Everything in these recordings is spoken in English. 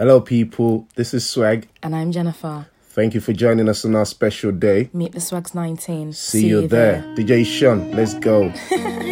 Hello, people. This is Swag. And I'm Jennifer. Thank you for joining us on our special day. Meet the Swags 19. See, See you, you there. there. DJ Sean, let's go.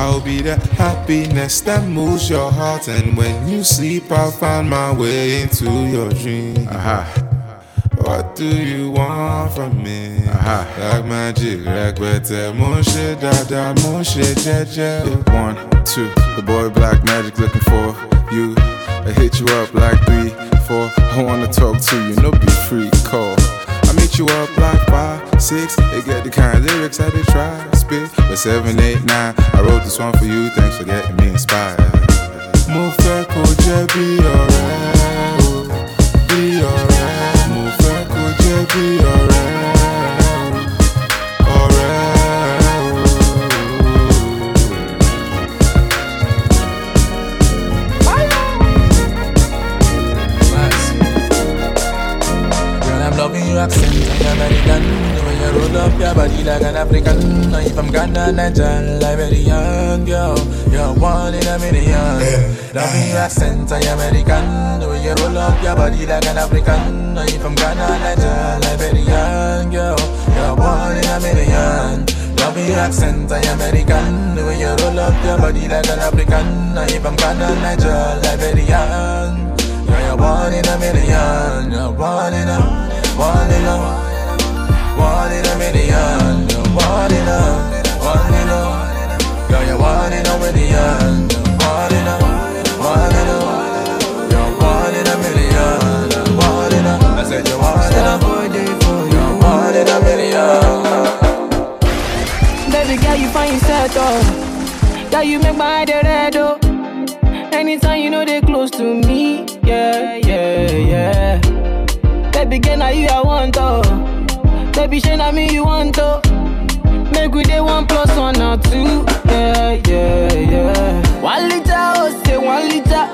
I'll be the happiness that moves your heart. And when you sleep, I'll find my way into your dream. Aha. What do you want from me? Aha. Like magic, rẹpẹtẹ, mo ń ṣe dada, mo ń ṣe jẹjẹ. One, two, the boy black magic looking for you. I hit you up like three, four. I wanna talk to you, no be free call. I you up like five, six. They get the kind of lyrics that they try to spit. But seven, eight, nine. I wrote this one for you. Thanks for getting me inspired. Mo up your body like an African. You from Ghana, Niger, Liberian, girl. You're one in a million. Loving your accent, I'm American. The way you roll up your body like an African. You from Ghana, Niger, Liberian, girl. You're one in a million. Your accent, I'm American. The way you roll up your body like an African. You from Ghana, Niger, Liberian. Girl, you're one in a million. You're one in a, one in a, one in a million. You're one in a, one in a. Girl, you're one in a million. In a, one in a. You're one in a million. You're in a. I said you're one in a. You're one in a million. Baby girl, you find yourself oh. Girl, you make my head red oh. Anytime you know they close to me, yeah, yeah, yeah. Baby girl, now you I want oh. Baby, shey na me you want oh. Make we day one plus one or two, yeah, yeah, yeah. One liter oh say one liter,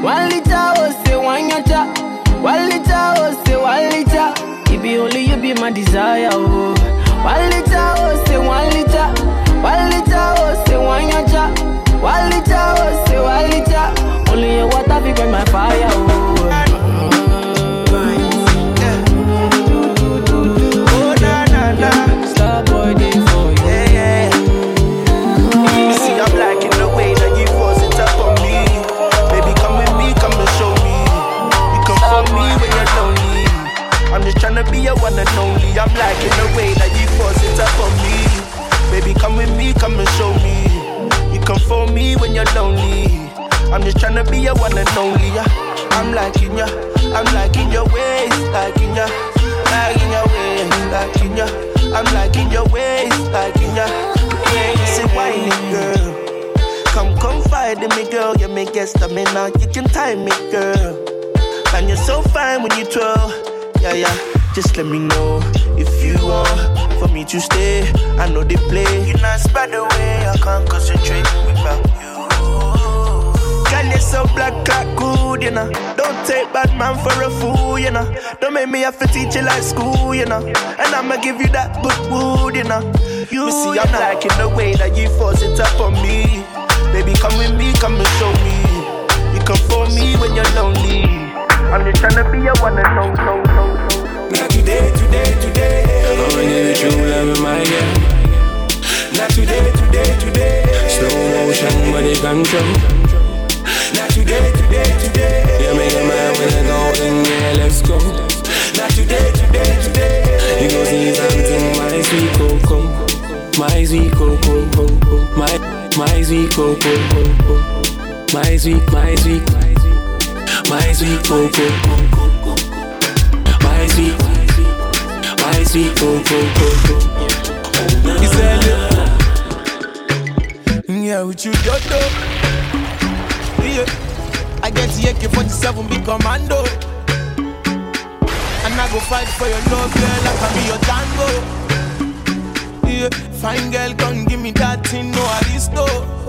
one liter oh say one yacha, one liter oh say one liter. It be only you be my desire oh. One liter oh say one liter, sweet, my sweet, my sweet cocoa. My sweet, my sweet cocoa, cocoa. Yeah, with you, Dodo. Yeah, I get the AK-47 big commando. And I go fight for your love, girl, I can be your tango. Yeah, fine girl, come give me that thing, no aristo.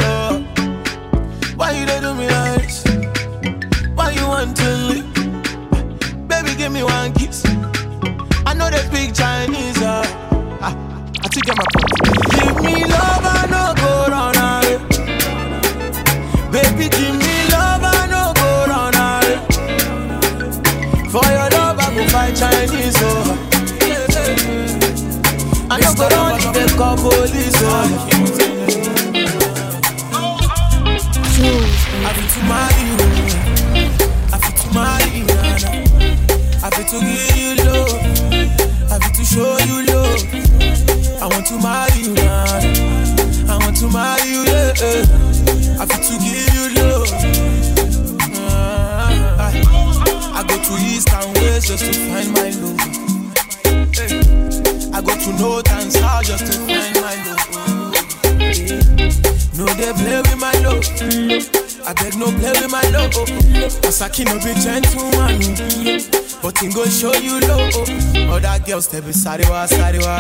Other girls they be sorry wa sorry wa.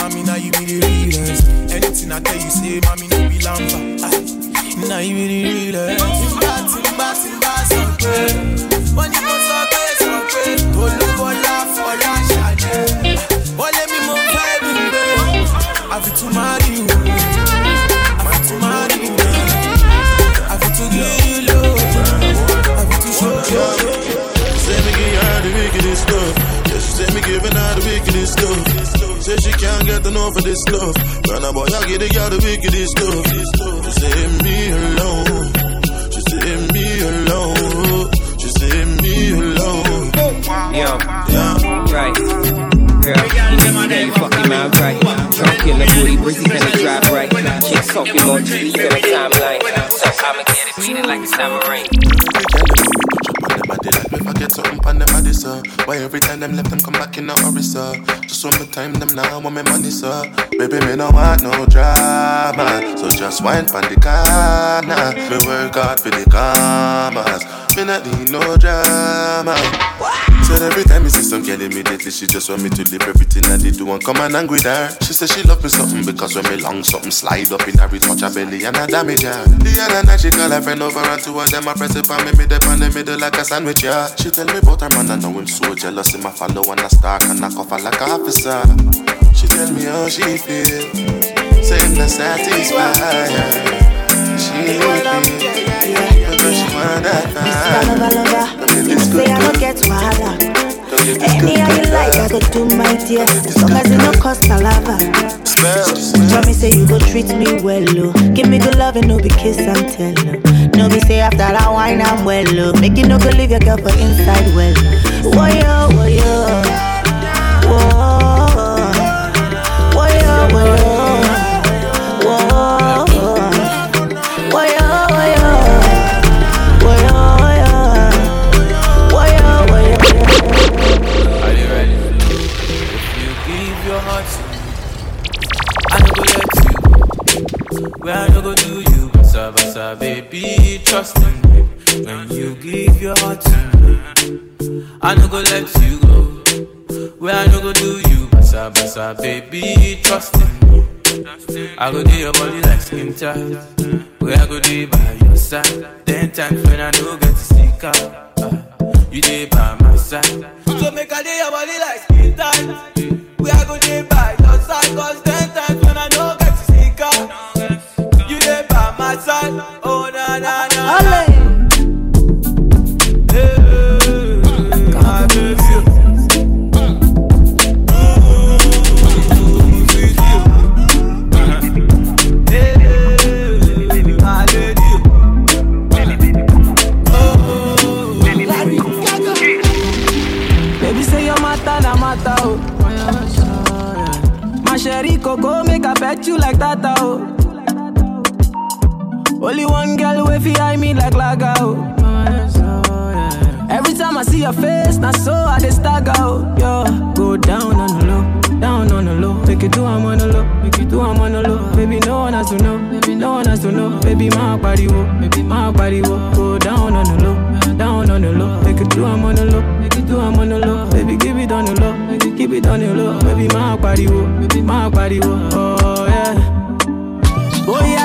Mommy now you be the realest. Anything I tell you say, mommy no be lamba. Ah, now you be the realest. Timba timba timba sọ pé wọ́n ní mo sọ pé sọ pé olúbọlá fọlá ṣàdé. Wọlé mi mo fẹ́ bí gbé. Àfi tún máa enough of this stuff. Run a boy, I get the girl the wickedest stuff. She say me alone. She say me alone. She say me alone. Yo, Yeah. right. Girl, yeah, you fucking man right. Drunk in the booty, breezy in the drive right. Keep talking more trees in the timeline. So I'ma get it feeling like time to rain. If I get something on them body, sir. Why every time them left them come back in a hurry, sir? Just want me time them now, want me money, so Baby, me no want no drama. So just wine pon the corner. Me work hard for the commas. Me not need no drama. Every time you see some girl immediately she just want me to leave everything I did do and come and hang with her. She say she love me something because when me long something slide up in her, touch her belly and I damage her. The other night she call her friend over and two of them I press it on me, dip on the middle like a sandwich, yeah. She tell me about her man, I know him so jealous, him I follow and I stalk and I her like a officer. She tell me how she feel, say him not satisfied. She feel, because she want that Lover, lover, Don't get you this say I don't get wahala. Don't get this Any how you like, I go do my dear. As long as it no cost palava. Smells. Tell me say you go treat me well, oh. Give me good love and no be kiss and tell, oh. No be say after that wine I'm well, oh. Make you no go leave your girl for inside well. Oh. Whoa yo, whoa yo, Go do you, basa basa, baby, trust in me. When you give your heart to me, I no go let you go. Where I no go do you, basa basa, baby, trust in me. I go do your body like skin tight. Where I go do by your side. Ten times when I no get to stick out. ah, You dey by my side. So make I do your body like skin tight. Where I go do by your side. Cause dey by my side. Oh na na na. na. Hey, my baby. My lady. Baby say your matter na matter oh. My sherry coco make I bet you like that oh. Only one girl way eye me like laga oh. Every time I see your face, na so I dey stagger oh. Yo, go down on the low, down on the low. Make it do I'm on the low, make it do I'm on the low. Baby no one has to know, baby no one has to know. Baby my body wo, baby my body wo. Go down on the low, down on the low. Make it do I'm on the low, make it do I'm on the low. Baby give it on the low, make it keep it on the low. Baby my body wo, baby my body wo. Oh yeah.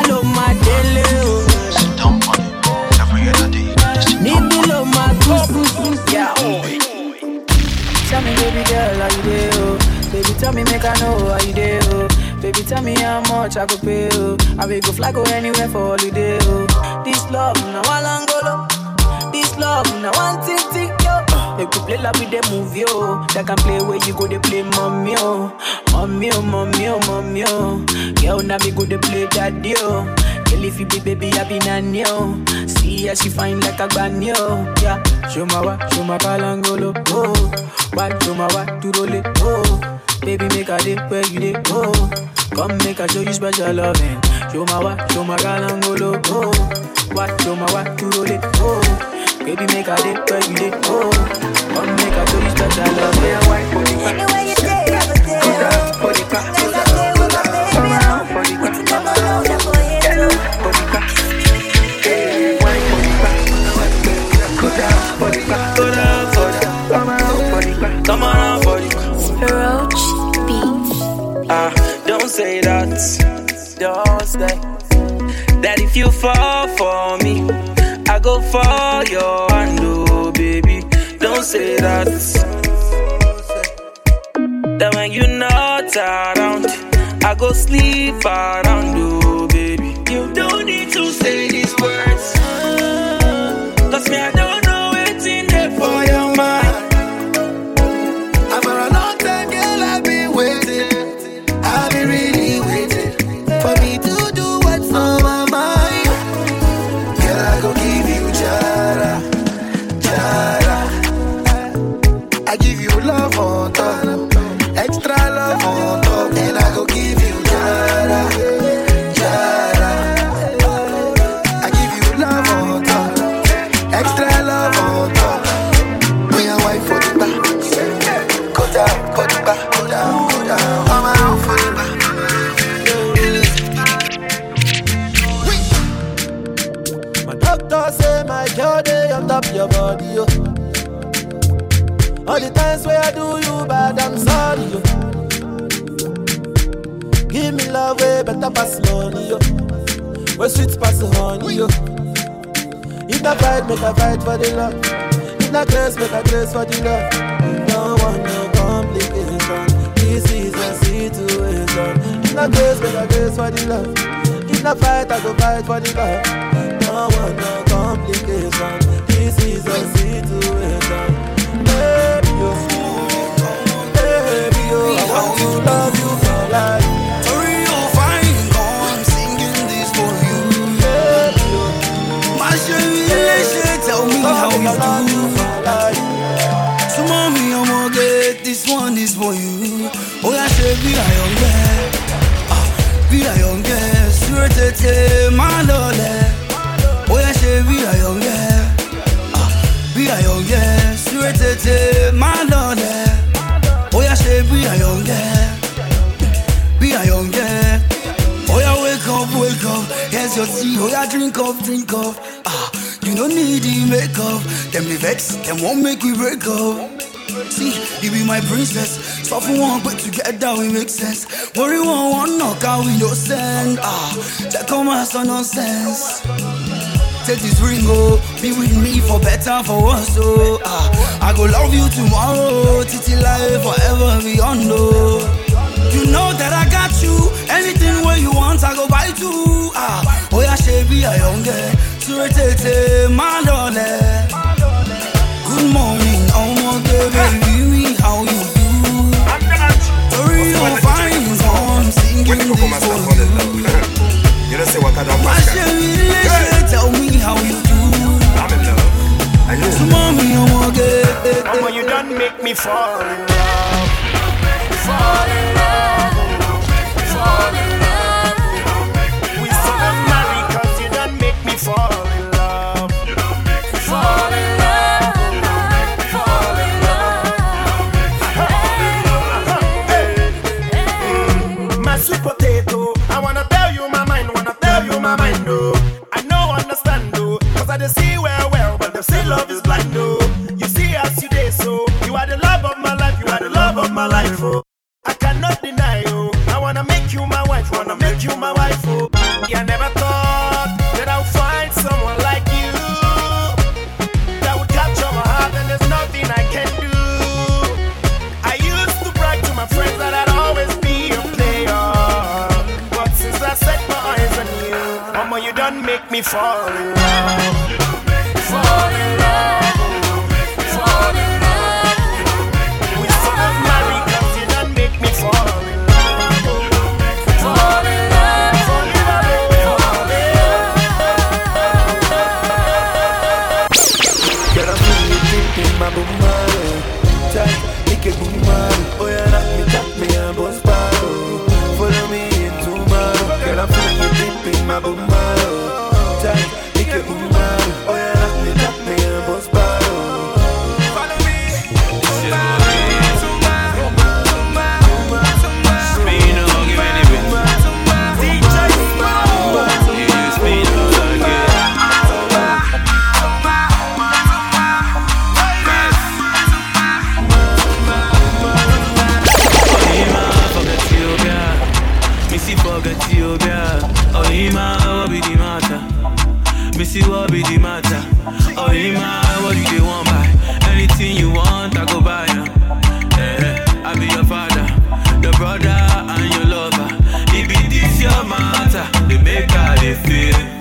Ló máa délé o. Níbi ló máa kú. Tell me, baby girl, how you dey, oh? Baby, tell me, make I know how you dey, oh? Baby, tell me how much I could pay, oh? I will go fly go anywhere for holiday, oh? This love, now one angolo. This love, now one yo. They could play like with the movie, oh. They can play where you go, they play mommy, oh. Mommy, oh, mommy, oh, mommy, oh. Girl, now me go, they play daddy, oh. Tell if you be baby, I been on oh. yo. See, how she fine like a brand yo. Oh. Yeah, show my what, show my palangolo. Oh, what, show my what, to roll it. Oh, baby, make a dip where you dip. Oh, come make a show you special loving. Show my what, show my palangolo. Oh, what, show my what, to roll it. Oh. Baby, make a dip where you did. Oh, come make a show you special loving. Anyway, you Don't doorstep. That if you fall for me, I go for your hand, oh baby. Don't say that. That when you're not around, I go sleep around, oh baby. You don't need to say these words. so nonsense. Take this ring, oh, be with me for better, for worse, oh. Ah, I go love you tomorrow, titi life forever beyond, oh. You know that I got you, anything where you want, I go buy too. Ah, oh yeah, baby, I young girl, suretete, my darling. Eh. Good morning, oh my girl, baby, how you do? Sorry, you're fine, so I'm singing this for you. You don't say what kind of tell me how you do. I'm in love. I just mommy, I'm okay. Mama, you done make me fall in love. Fall in love. Fall in love. me falling love. feel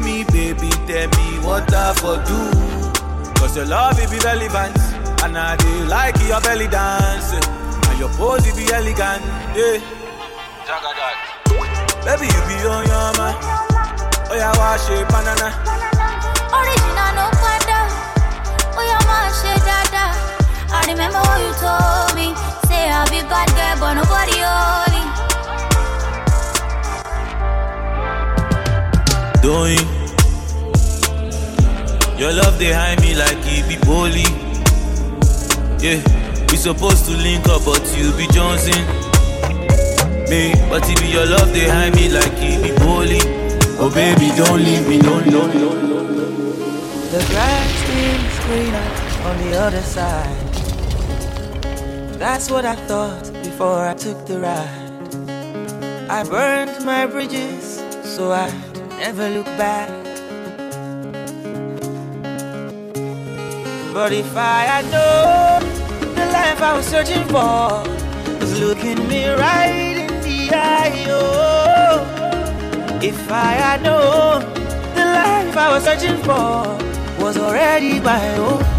me, baby. Tell me what I for do. Cause your love it be relevant. And I do like your belly dance. And your pose it be elegant. Yeah. Baby, you be on your man. Oh yeah, wash it, banana. Original no panda. Oh yeah, my shit dada. I remember what you told me. Say I'll be bad girl, but nobody holy. Doing your love they hide me like it be bowling. Yeah, we supposed to link up, but you be Johnson. Me, but it be your love they hide me like it be bowling. Oh baby, don't leave me, no, no, no, no. The grass is greener on the other side. That's what I thought before I took the ride. I burned my bridges so I never look back. But if I had known the life I was searching for was looking me right in the eye, oh. If I had known the life I was searching for was already my own.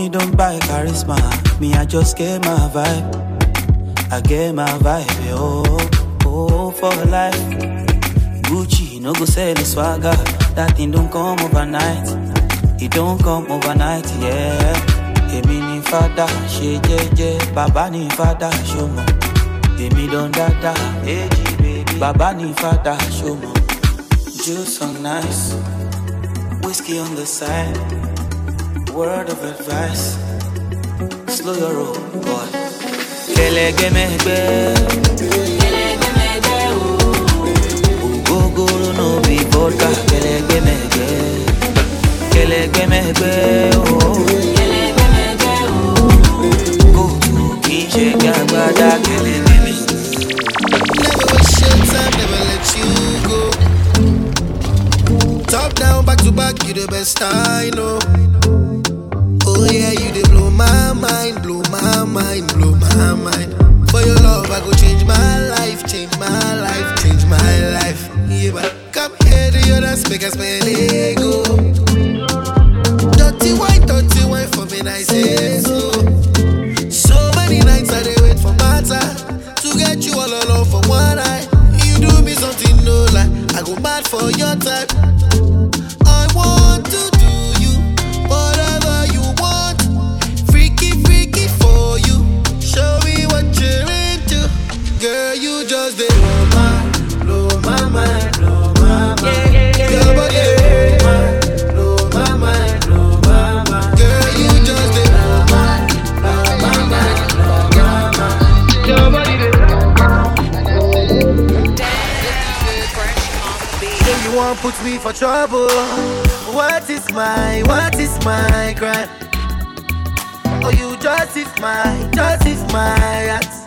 Money don't buy charisma. Me, I just get my vibe. I get my vibe, eh, oh, for life. Gucci, no go sell the swagger. That thing don't come overnight. It don't come overnight, yeah. Èmi ni fada, ṣe jẹ́jẹ́. Bàbá ni fada, ṣọmọ. Èmi don dada, èjì bèbí. Bàbá ni fada, ṣọmọ. Juice on nice, whiskey on the side. Word of advice, slow your roll, boy. Kẹlẹgẹmẹgbẹ. Kẹlẹgẹmẹgbẹ o. Ogogoro no be vodka. Kẹlẹgẹmẹgbẹ. Kẹlẹgẹmẹgbẹ o. Kẹlẹgẹmẹgbẹ o. Kóòtù kì í ṣe kí agbada kẹlẹgẹmẹ. Never waste your time, never let you go. Top down, back to back, you the best I know. Yeah, you dey blow my mind, blow my mind, blow my mind. For your love, I go change my life, change my life, change my life. Yeah, but come here, do your dance, make. Put me for trouble. What is my, what is my crime? Oh, you just if my, justify, justify acts.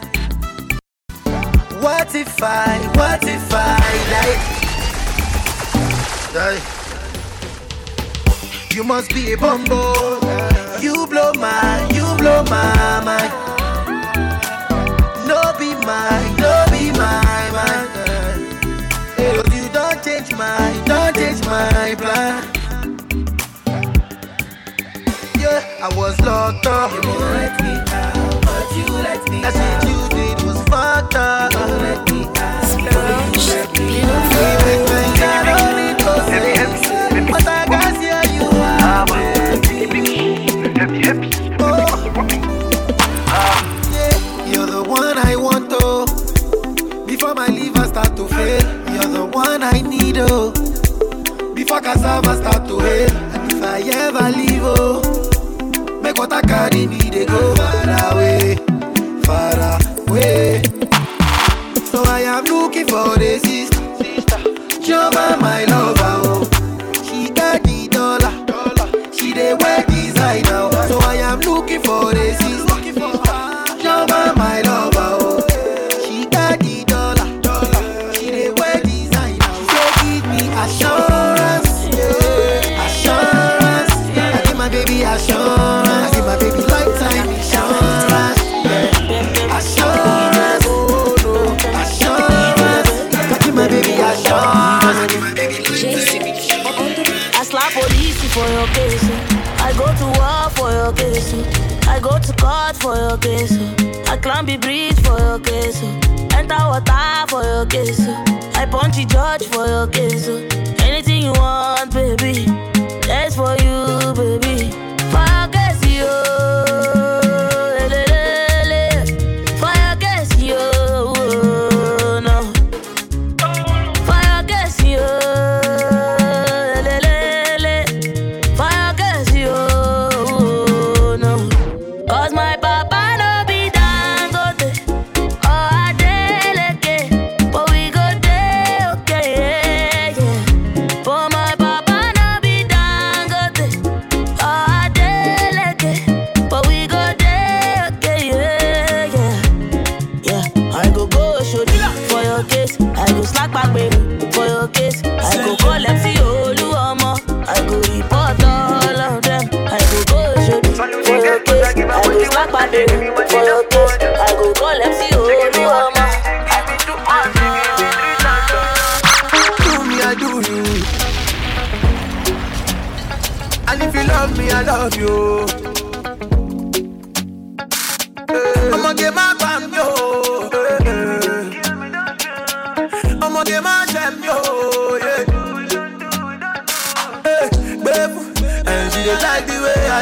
What if I, what if I die? Die. You must be a bumbo. You blow my, you blow my mind. No be mine, change my, don't change my plan. Yeah, I was locked up. You let me out, but you let me that shit you did was fucked up. You let me out, but you let me out.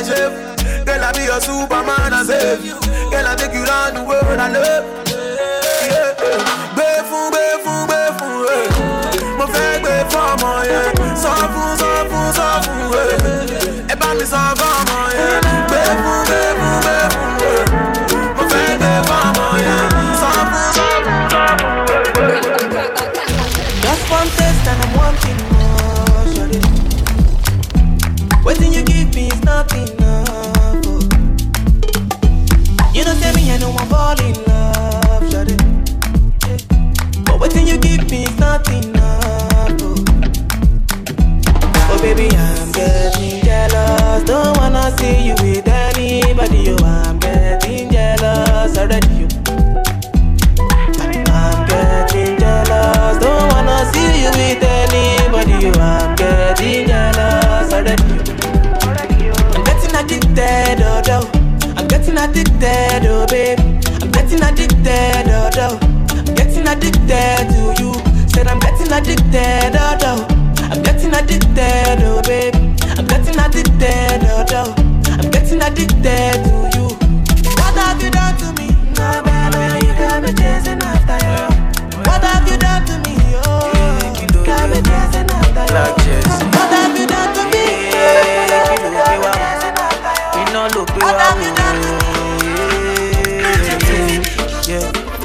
I. Girl, I be your Superman, I save you. Girl, I take you round the world, I love. Anybody. Oh, I'm getting jealous already. You. I'm getting jealous. Don't wanna see you with anybody. Oh, I'm getting jealous already. I'm getting addicted, oh, oh. I'm getting addicted, oh, babe. I'm getting addicted, oh, oh. I'm getting addicted to you. Said I'm getting addicted, oh, oh. I'm getting addicted, oh, babe. I'm getting addicted, oh, oh. I'm addicted to you. What have you done to me? No, baby, you got me chasing after you. What have you done to me? Oh, you got me chasing after you. What have you done to me? iná ló gbé wá wò.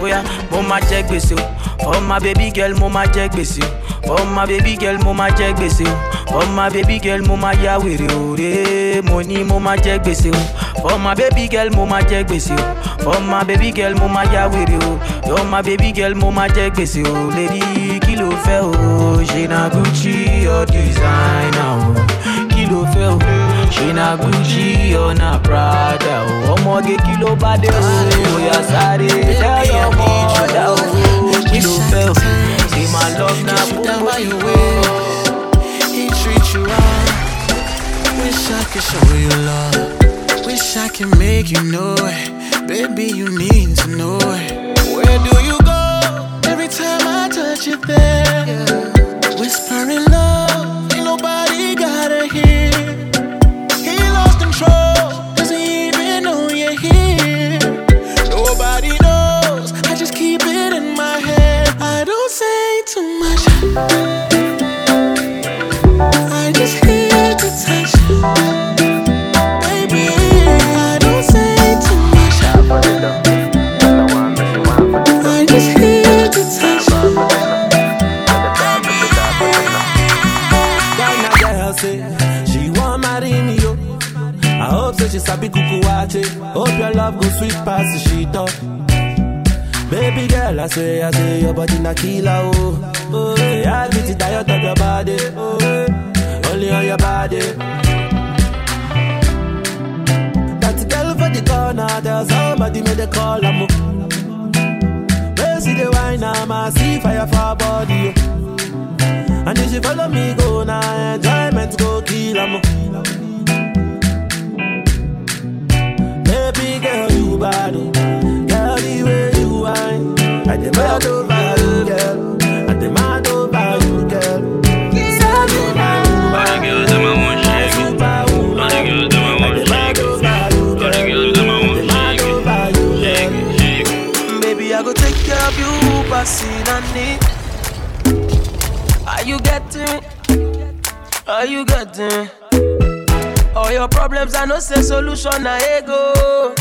Oya, mo máa jẹ gbèsè o. For my baby girl, mo máa jẹ gbèsè o. For my baby girl, mo máa jẹ gbèsè o. For my baby girl, mo ma ya wèrè òre. Mo ní mo ma jẹ gbèsè o. For my baby girl, mo ma jẹ gbèsè o. For my baby girl, mo ma ya wèrè o. You're my baby girl, mo ma jẹ gbèsè o. Lady, kí ló o? Ṣé na Gucci or designer o? Kí ló o? Ṣé na Gucci or na Prada o? Ọmọge kí ló bá o? Bóyá sáré tell could make you know it. Baby, you need to know it. Where do you go? Every time I touch you there. Say, I say your body na killer oh. Oh, yeah, I get it diet of your body. Oh, only on your body. That girl for the corner, tell somebody make the call am. oh. Where see the wine, I'm a see fire for body. Oh. And if she follow me go now, enjoyment go kill am. Oh. Baby girl, you bad, oh. Passing on it. Are you getting? Are you getting? All your problems, I no say solution, na ego.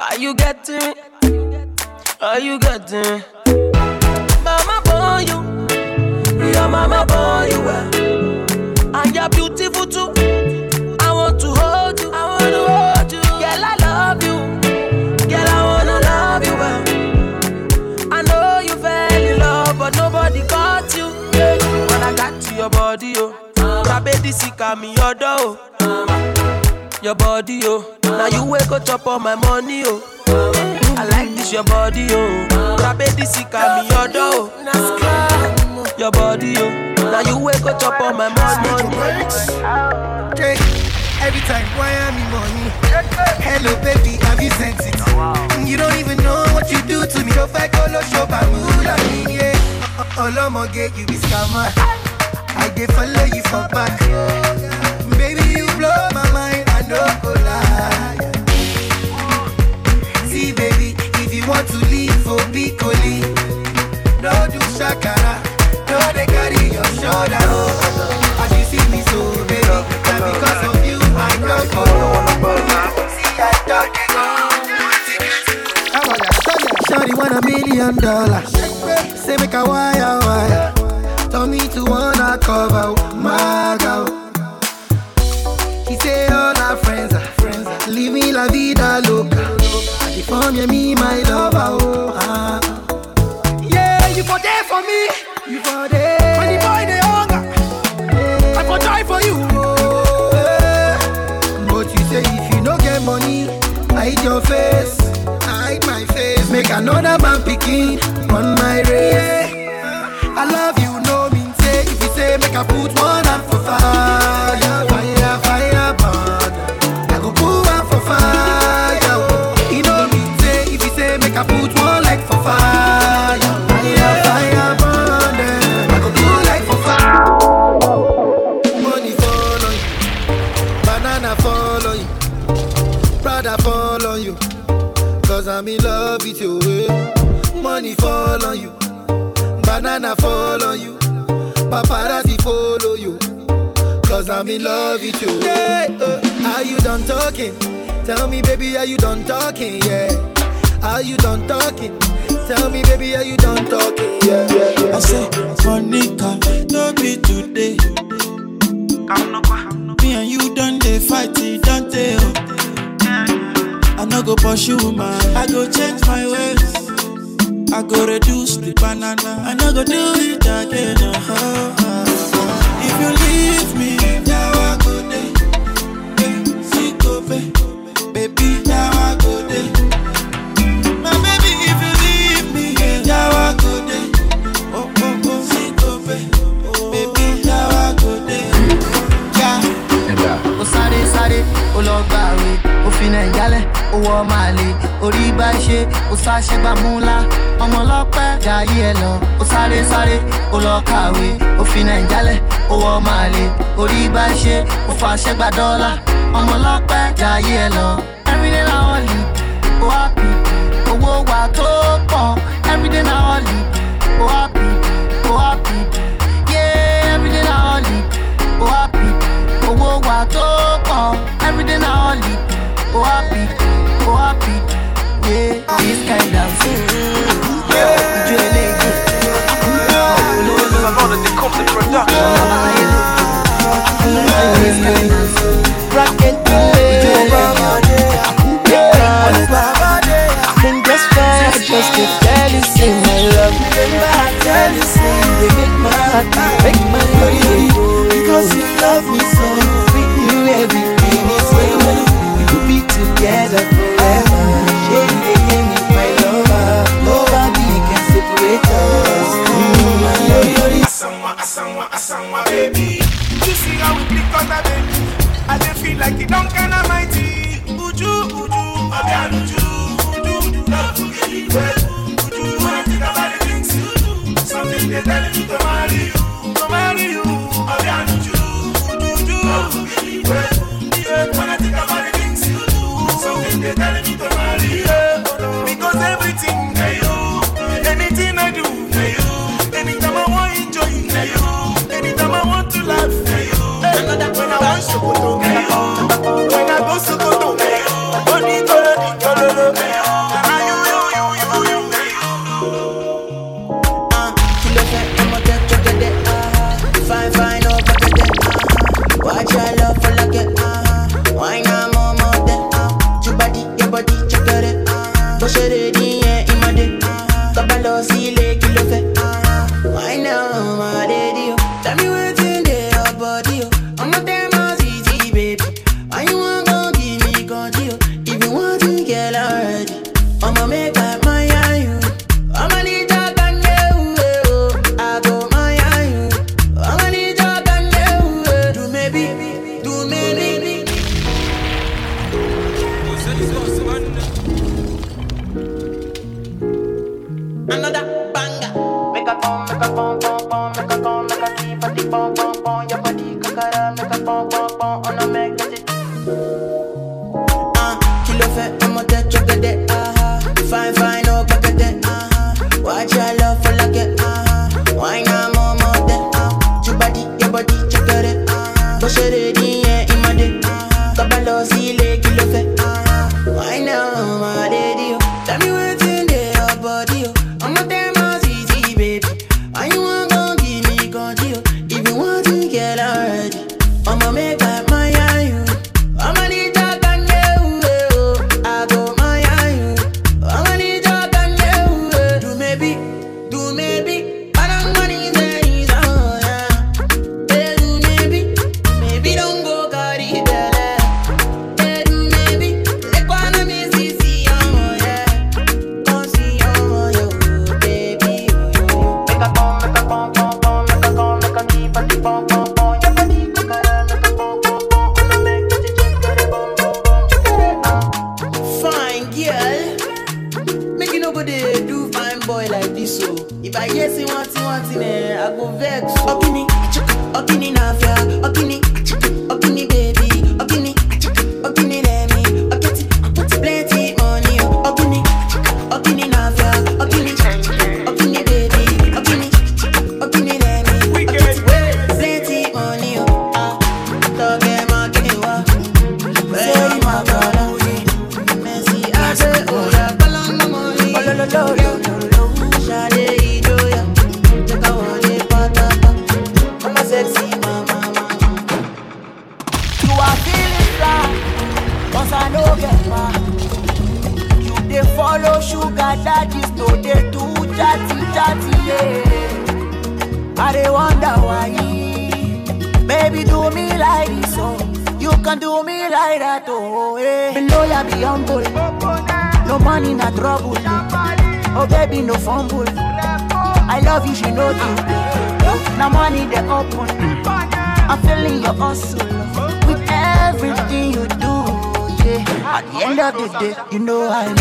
Are you getting? Are you getting? Mama born you, your mama born you well, and you're body, oh, grab it, this me your door, oh. your body, oh. Now you wake up chop all my money, oh. I like this your body, oh. Grab it, this me your door, oh. your body, oh. Now you wake up chop all my money. Drake, every time why am me money? Hello baby, have you sent it? You don't even know what you do to me. Don't fight colo show bamula yeah. Olomoge, you be scammer. I dey follow you for back. Baby, you blow my mind, I no go lie. See baby, if you want to leave for Piccoli, no do shakara, no they carry your shoulder. Oh. As you see me so baby, now because of you I know. Go. See I don't go. Shawty want a million dollars. Say make a wire wire. Tell me to wanna cover my girl. He say all our friends are friends. are Leave me la vida loca. I dey form you me my lover. Oh, ah. Yeah, you for there for me. You for there. When the boy dey hunger, I for die for you. Oh, yeah. But you say if you no get money, hide your face. Hide my face. Make another man picking on my race. I love you, I put one hand for fire, I'm in love with you. Yeah, uh, are you done talking? Tell me, baby, are you done talking? Yeah. Are you done talking? Tell me, baby, are you done talking? Yeah. yeah, yeah, yeah. I say, Monica, no be today. Me and you done they fight, don't they? Oh. I no go you man, I go change my ways. I go reduce the banana, I no go do it again. Oh, oh, oh. If you leave me. jálẹ̀ owó ọmọ àlè. Orí bá ṣe ó ṣàṣegbà múlá ọmọ ọlọ́pẹ́ jayé ẹ lọ. Ó sáré sáré ó lọ kàwé. Ó fi owó ọmọ àlè. Orí bá ṣe ó fàṣẹgbà dọ́là. Ọmọ ọlọ́pẹ́ jayé ẹ lọ. everyday na only o happy. Owó wa tó pọ̀. Everyday na only o happy o happy. Yeah everyday na only o happy. Owó wa tó pọ̀. Everyday na only. oh happy, oh happy, yeah, this kind of yeah. I know that they come to production. Bracket Then just try, just to tell you, say my love. Remember, I tell you, say you make my heart, make my body go. Because you love me. telling me day, you know I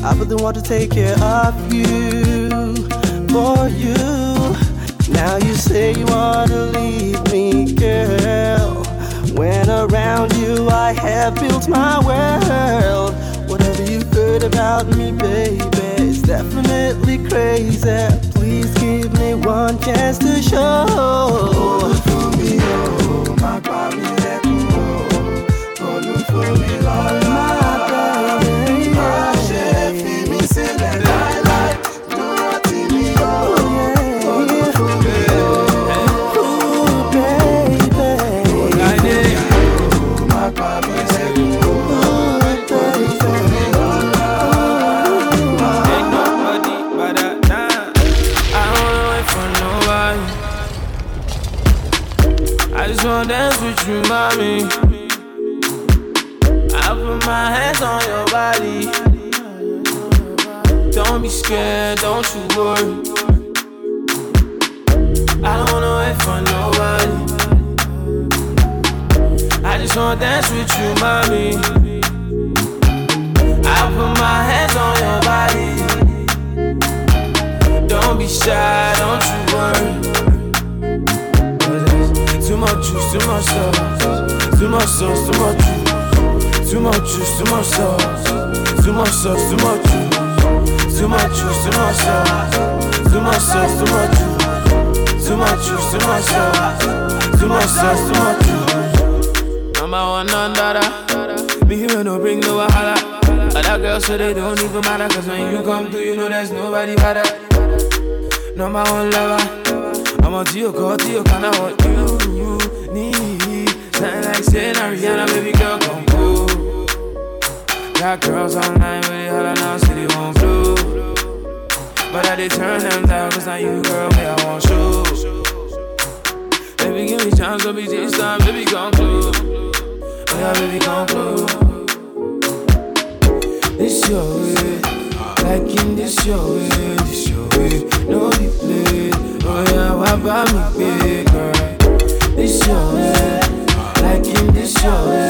did, I wouldn't want to take care of you. For you, now you say you wanna leave me, girl. When around you, I have built my world. Whatever you heard about me, baby, it's definitely crazy. Please give me one chance to show. for me, oh, my baby, let for me, Lord, my with you. I put my hands on your body. Don't be scared, don't you worry. I don't wanna wait for nobody. I just wanna dance with you, mommy. I put my hands on your body. Don't be shy, don't you worry. Much juice, too much sauce. Too much sauce, too much juice. Too much juice, too much sauce. Too much sauce, too much juice. Too much juice, too much sauce. Too much sauce, too much juice. Too much juice, too much sauce. Too much sauce, too much juice. Number one, none dada. Me here no bring no wahala. Other girls so they don't even matter. Cause when you come through, you know there's nobody better. Number one lover. I'm to your call, to your kind of what you, you need. Something like saying Ariana, baby girl, come cool. Got girls online with it, holla now, city won't blue. But I did turn them down, cause now you, girl, me, I want show. Baby, give me chance, don't be this time, baby, come close. Oh, yeah, baby, come close. This your way, like in this your way, this your no be play. Oh yeah, why buy me big way, like in this your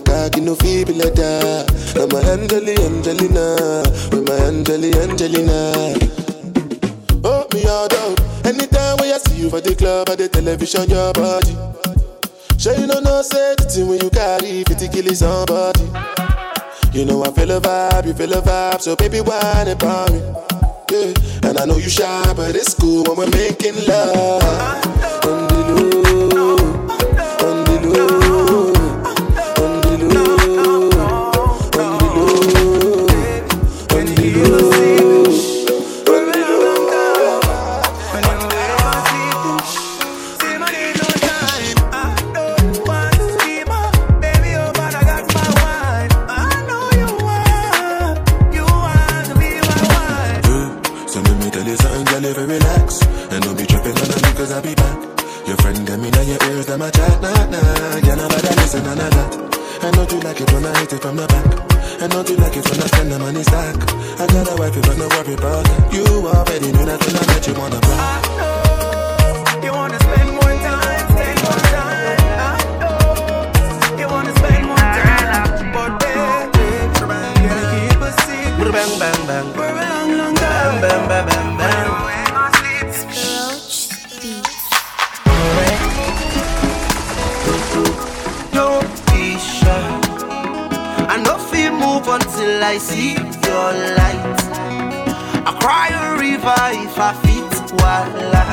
that, you know, feel like that. I'm a Angeli, Angelina, with my Angeli, Angelina. Oh, me all out. Anytime when I see you for the club or the television, your body. Sure, you know, no say thing when you carry 50 kilos somebody. You know, I feel a vibe, you feel a vibe, so baby, why not buy me? Yeah. And I know you shy, but it's cool when we're making love. Tell you something, girl, if you relax. And don't be tripping on me cause I'll be back. Your friend them in your ears, them a chat, nah, nah. Girl, nobody listen, nah, nah, nah. I know you like it when I hit it from the back. I know you like it when I spend the money stack. I got a wife, but no worry about that You already knew that when I met you on the block. You wanna until I see your light. I cry a river if I fit wala.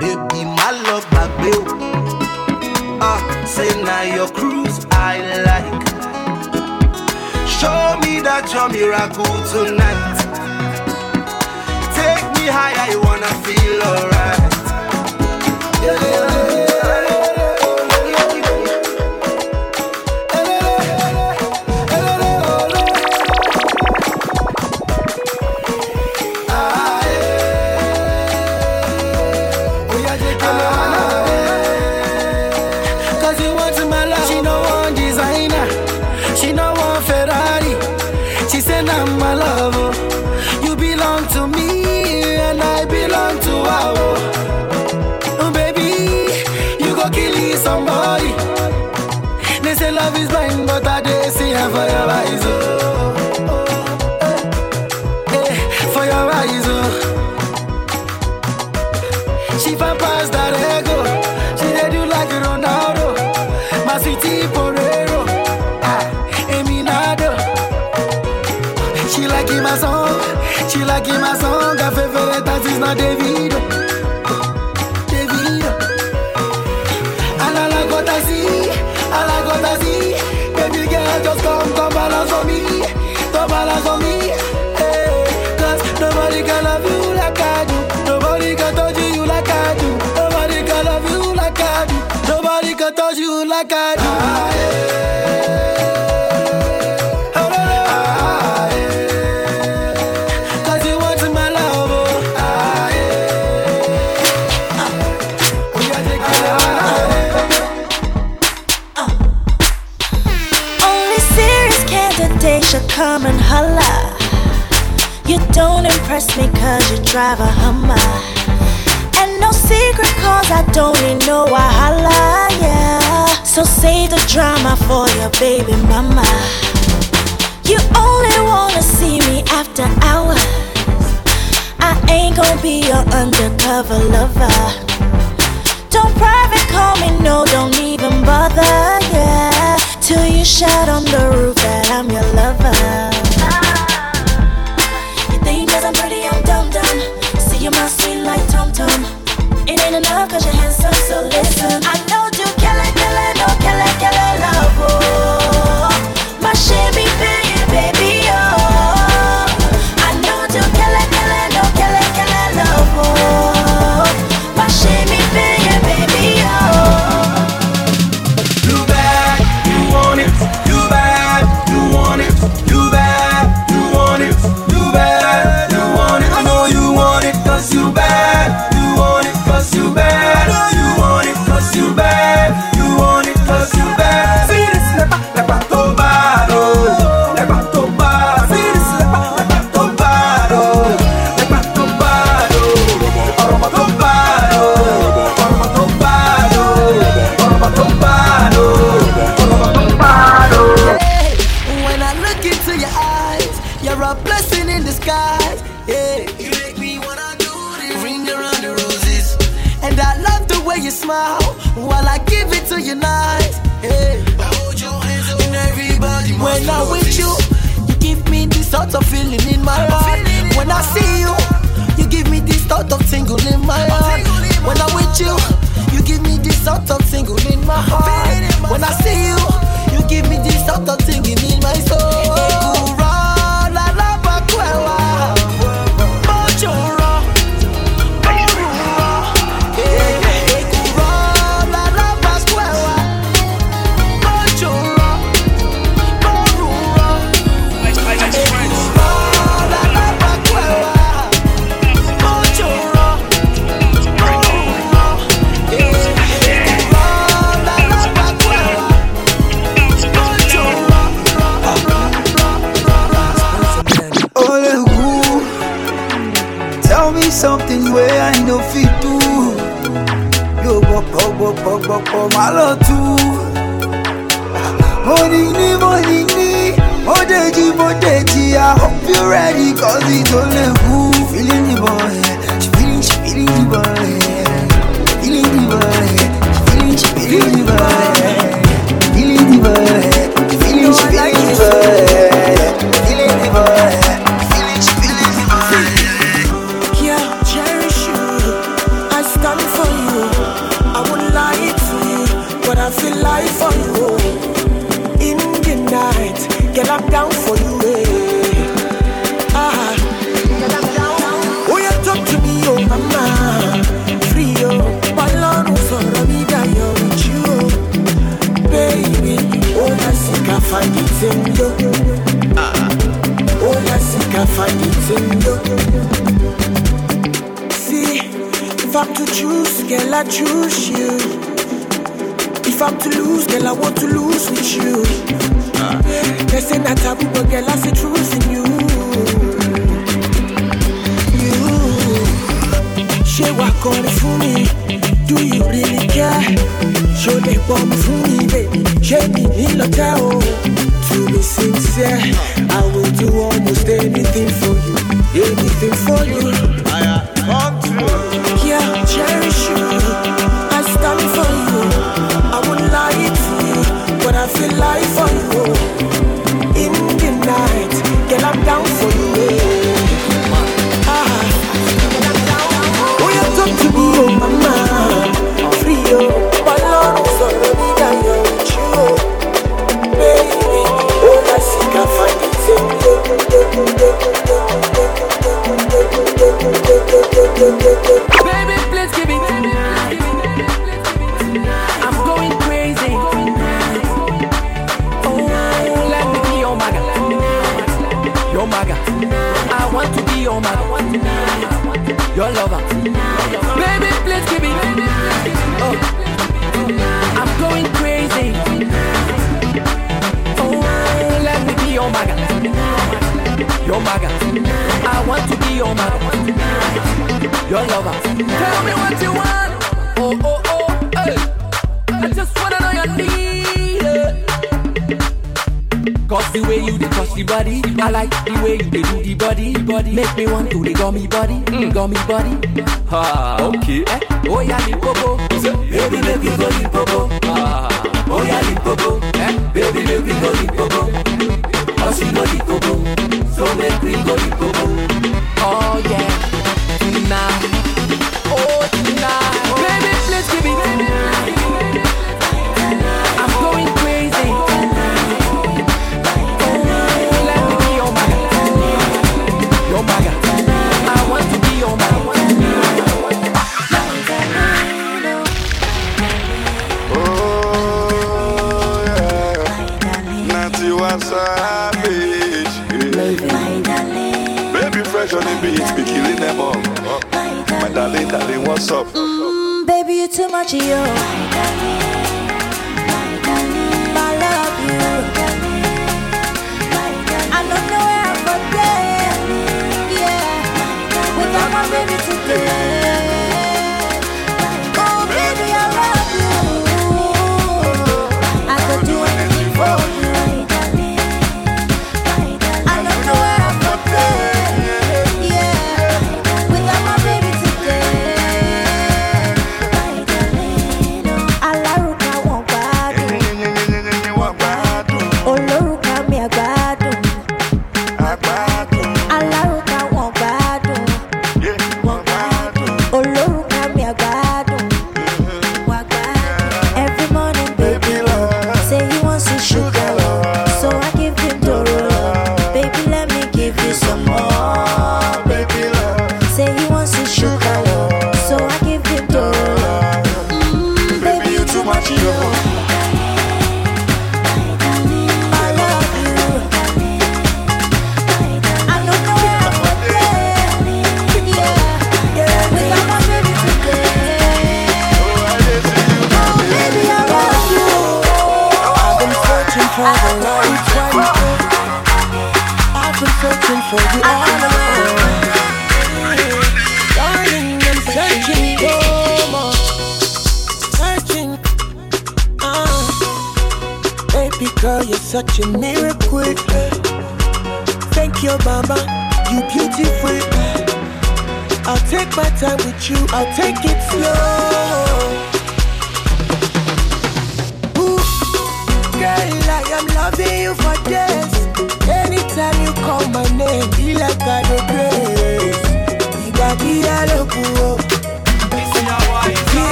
Baby, my love, my bill. Ah, say now your cruise I like. Show me that you're miracle tonight. Take me higher, you wanna feel alright. Cause like I do. You Only serious should come and holla. You don't impress me cause you drive a Hummer. And no secret cause I don't need no wahala, yeah. So save the drama for your baby mama. You only wanna see me after hours. I ain't gonna be your undercover lover. Don't private call me, no, don't even bother, yeah. Till you shout on the roof that I'm your lover. You think cause I'm pretty, I'm dumb dumb. See you my sweet like Tom Tom. It ain't enough cause you're handsome, so listen. I know feel like for you.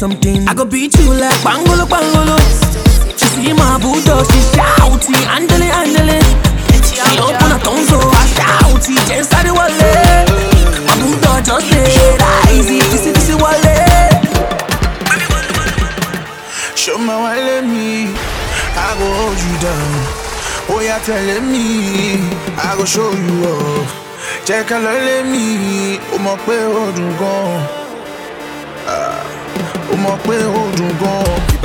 something. I go beat you like Bangolo Bangolo. She see my bulldog, she shout, andele andele. She open her tongue so I shout, just the wale. My bulldog just say, easy, this is wale. Show my wale me, I go hold you down. Oh yeah, telling me, I go show you off. Check ká lọ me. mi, ó mọ̀ pé ó dùn. gun òkè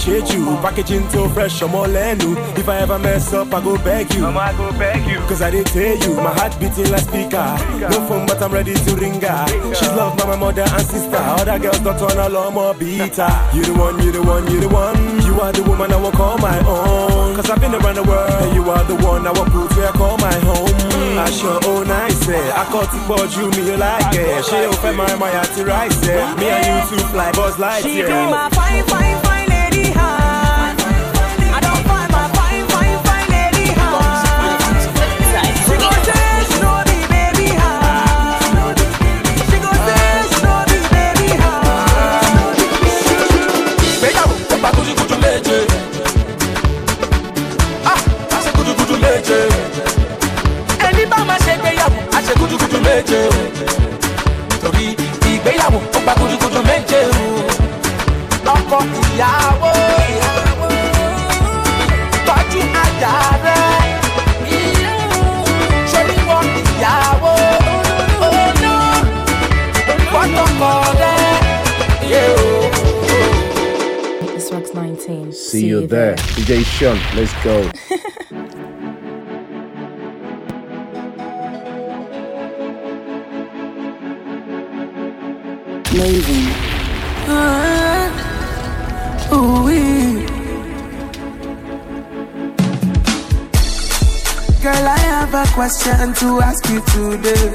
appreciate you. Packaging so fresh, I'm all new. If I ever mess up, I go beg you. I go beg you. Cause I did tell you, my heart beating like speaker. No phone, but I'm ready to ring her. She's loved by my mother and sister. Other girls don't turn a lot more beater. You the one, you the one, you the one. You are the woman I will call my own. Cause I've been around the world. You are the one I will put where I call my home. I sure own eh. I say. I caught it, but you me you like it. She open my my heart to rise. Eh. Me and you two fly, buzz like She be my fine, fine. There. DJ Sean, let's go. Maven. Ooh wee. Girl, I have a question to ask you today.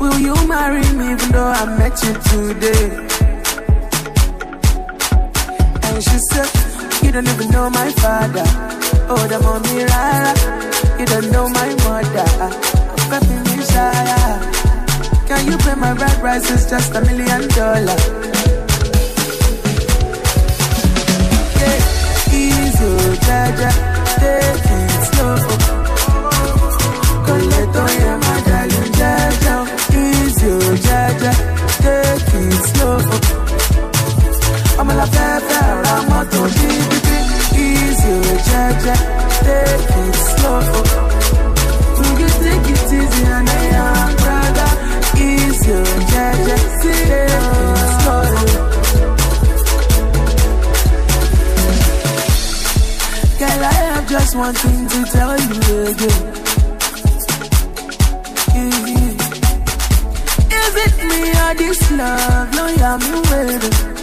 Will you marry me even though I met you today? And she said, You don't even know my father. Oh, the mommy, rara. You don't know my mother. Baby, me shy. Can you pay my rent price? It's just a million dollars. Yeah, easy, jaja, take it slow. Coleto, yeah, my darling, jaja, easy, jaja, take it slow. I'm a la pepe, I'm a to easy, jaja, take it slow. You take it easy and I am brother? Easy, jaja, take it slow. Girl, I have just one thing to tell you again. Is it me or this love? No, yeah, me waiting.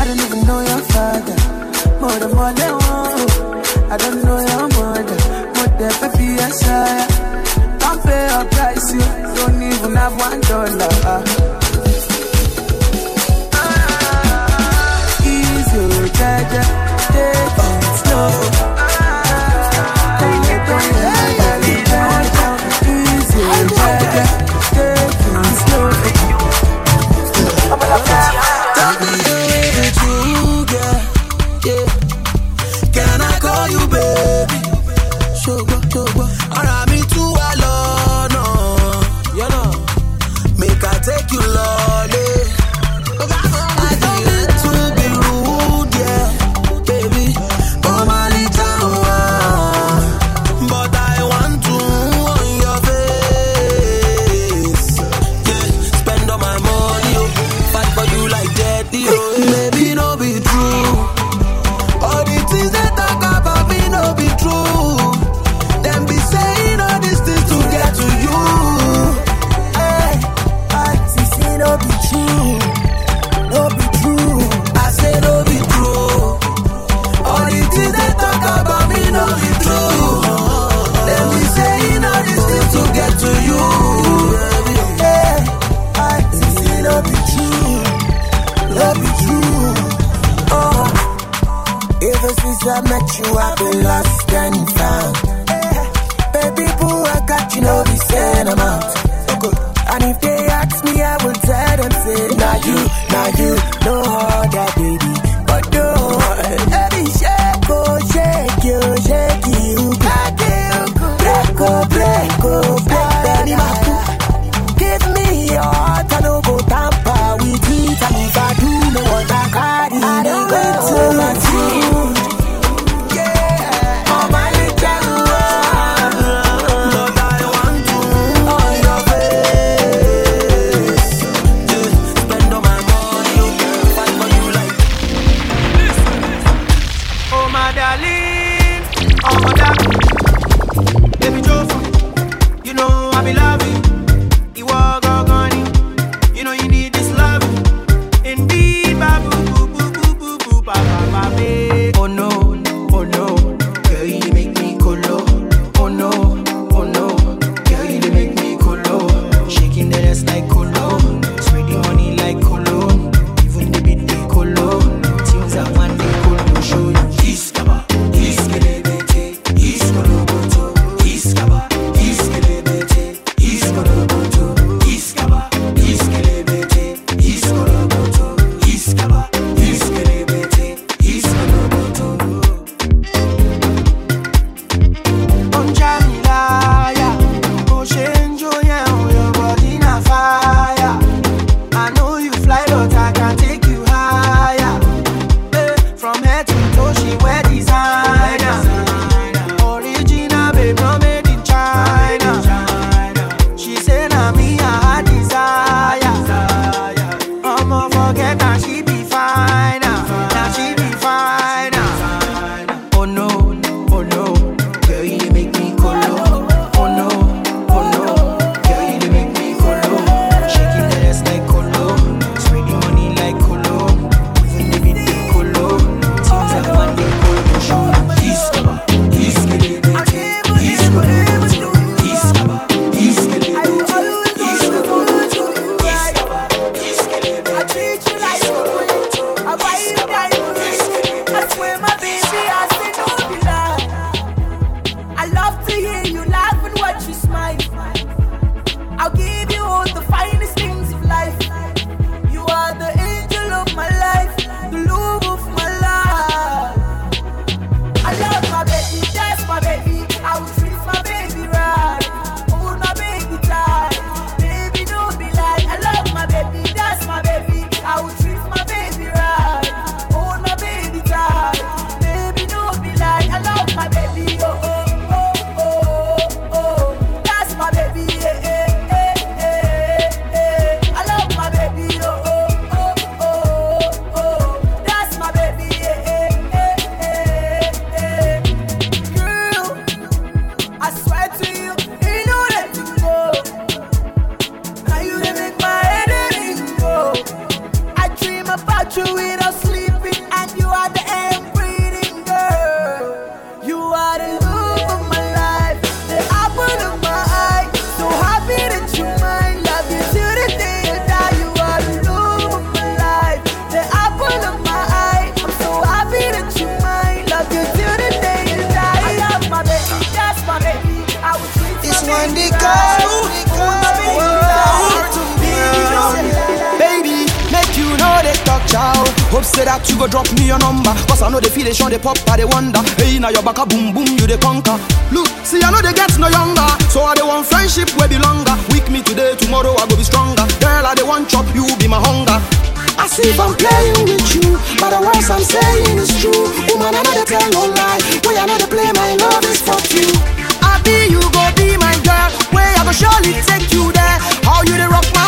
I don't even know your father. More than more than one. I don't know your mother. More than baby, yes, I. Don't pay a price, you don't even have one dollar. Where be longer. Weak me today, tomorrow I go be stronger. Girl, I they want chop, you be my hunger. I see if I'm playing with you, but the words I'm saying is true. Woman, I know they tell no lie. Way I know they play my love is for you. I be you, go be my girl. Way I go surely take you there. How you they rock my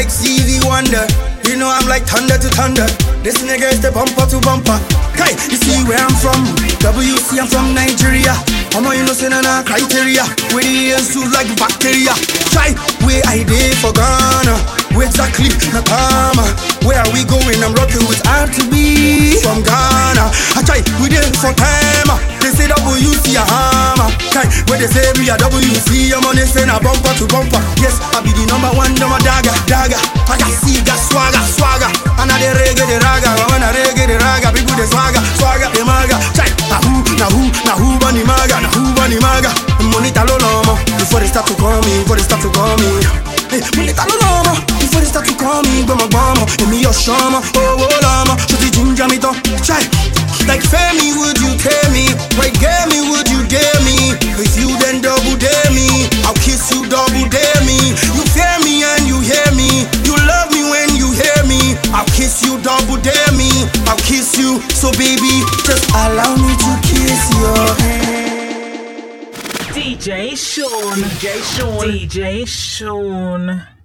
like Stevie Wonder. You know I'm like thunder to thunder. This nigga is the bumper to bumper. Kai, you see where I'm from? WC, I'm from Nigeria. I'm a innocent and a criteria. With the ears too like bacteria. Try where I did for Ghana. Where exactly Nakama? Where are we going? I'm rocking with R2B from Ghana. I try we did for time. Say WC a ah, hammer. Ah, Kai, where they say me a WC, I'm on this and a bumper to bumper. Yes, I be the number one, number dagger, dagger. I got see, got swagger, swagger. And I the reggae, the raga. When I reggae, the raga, people the swagger, swagger, the maga. Chai, na who, na who, na who, bunny maga, na who, bunny maga. Money talo lomo, before they start to call me, before they start to call me. Hey, money talo lomo, before they start to call me, gbọmọ gbọmọ, èmi yọ sọmọ, owó lọmọ, ṣo ti ginger mi tán. Chai, like Femi, would you tell me? Right, get me, would you dare me? If you then double dare me, I'll kiss you double dare me. You fear me and you hear me. You love me when you hear me. I'll kiss you double dare me. I'll kiss you. So baby, just allow me to kiss your hand. DJ Sean. DJ Sean. DJ Sean.